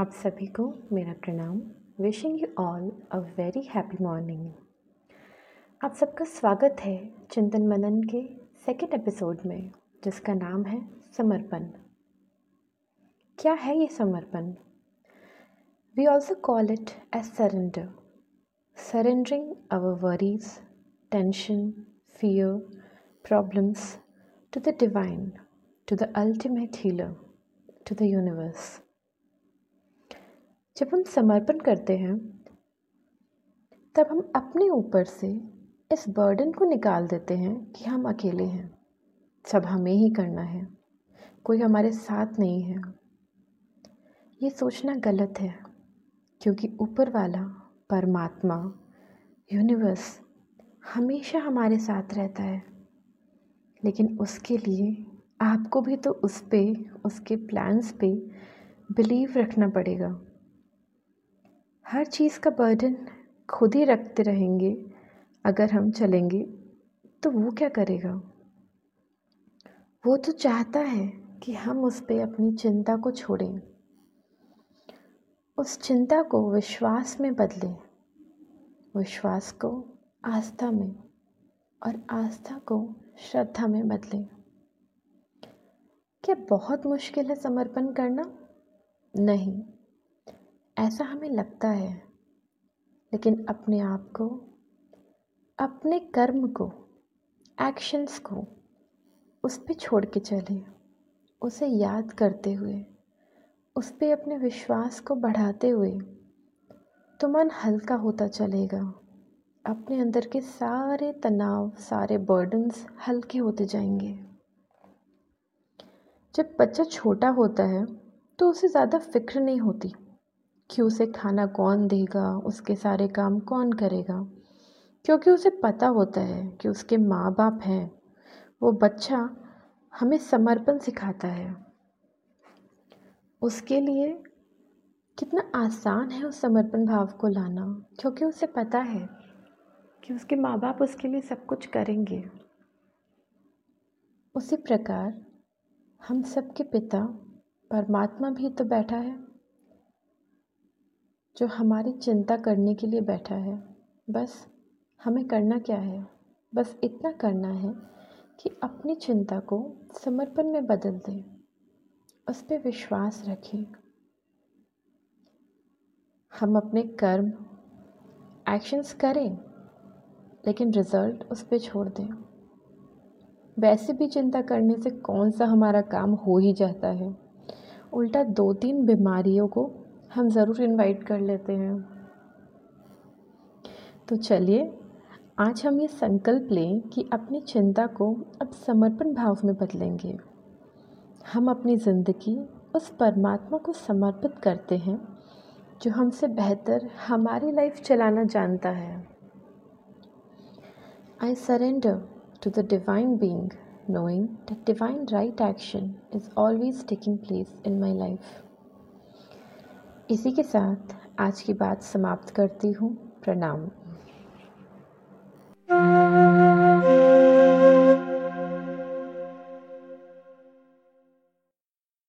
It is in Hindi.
आप सभी को मेरा प्रणाम। Wishing you all a very happy morning आप सबका स्वागत है चिंतन मनन के सेकेंड एपिसोड में, जिसका नाम है समर्पण। क्या है ये समर्पण? We also call it as surrender surrendering our worries tension fear problems to the divine to the ultimate healer to the universe जब हम समर्पण करते हैं, तब हम अपने ऊपर से इस बर्डन को निकाल देते हैं कि हम अकेले हैं। सब हमें ही करना है। कोई हमारे साथ नहीं है। ये सोचना गलत है, क्योंकि ऊपर वाला, परमात्मा यूनिवर्स हमेशा हमारे साथ रहता है। लेकिन उसके लिए आपको भी तो उस पर उसके प्लान्स पे बिलीव रखना पड़ेगा। हर चीज़ का बर्डन खुद ही रखते रहेंगे, अगर हम चलेंगे तो वो क्या करेगा? वो तो चाहता है कि हम उस पर अपनी चिंता को छोड़ें, उस चिंता को विश्वास में बदलें, विश्वास को आस्था में और आस्था को श्रद्धा में बदलें। क्या बहुत मुश्किल है समर्पण करना? नहीं। ऐसा हमें लगता है, लेकिन अपने आप को, अपने कर्म को एक्शंस को, उस पर छोड़ के चले। उसे याद करते हुए, उस पर अपने विश्वास को बढ़ाते हुए तो मन हल्का होता चलेगा। अपने अंदर के सारे तनाव, सारे बर्डन्स हल्के होते जाएँगे। जब बच्चा छोटा होता है तो उसे ज़्यादा फ़िक्र नहीं होती। कि उसे खाना कौन देगा, उसके सारे काम कौन करेगा। क्योंकि उसे पता होता है कि उसके माँ बाप हैं। वो बच्चा हमें समर्पण सिखाता है। उसके लिए कितना आसान है उस समर्पण भाव को लाना, क्योंकि उसे पता है कि उसके माँ बाप उसके लिए सब कुछ करेंगे। उसी प्रकार हम सबके पिता परमात्मा भी तो बैठा है। जो हमारी चिंता करने के लिए बैठा है। बस, हमें करना क्या है? बस इतना करना है कि अपनी चिंता को समर्पण में बदल दें। उस पर विश्वास रखें। हम अपने कर्म एक्शंस करें, लेकिन रिज़ल्ट उस पर छोड़ दें। वैसे भी चिंता करने से कौन सा हमारा काम हो ही जाता है? उल्टा दो तीन बीमारियों को हम ज़रूर इनवाइट कर लेते हैं। तो चलिए आज हम ये संकल्प लें कि अपनी चिंता को अब समर्पण भाव में बदलेंगे। हम अपनी ज़िंदगी उस परमात्मा को समर्पित करते हैं जो हमसे बेहतर हमारी लाइफ चलाना जानता है। I surrender to the divine being, knowing that divine right action is always taking place in my life. इसी के साथ आज की बात समाप्त करती हूँ। प्रणाम।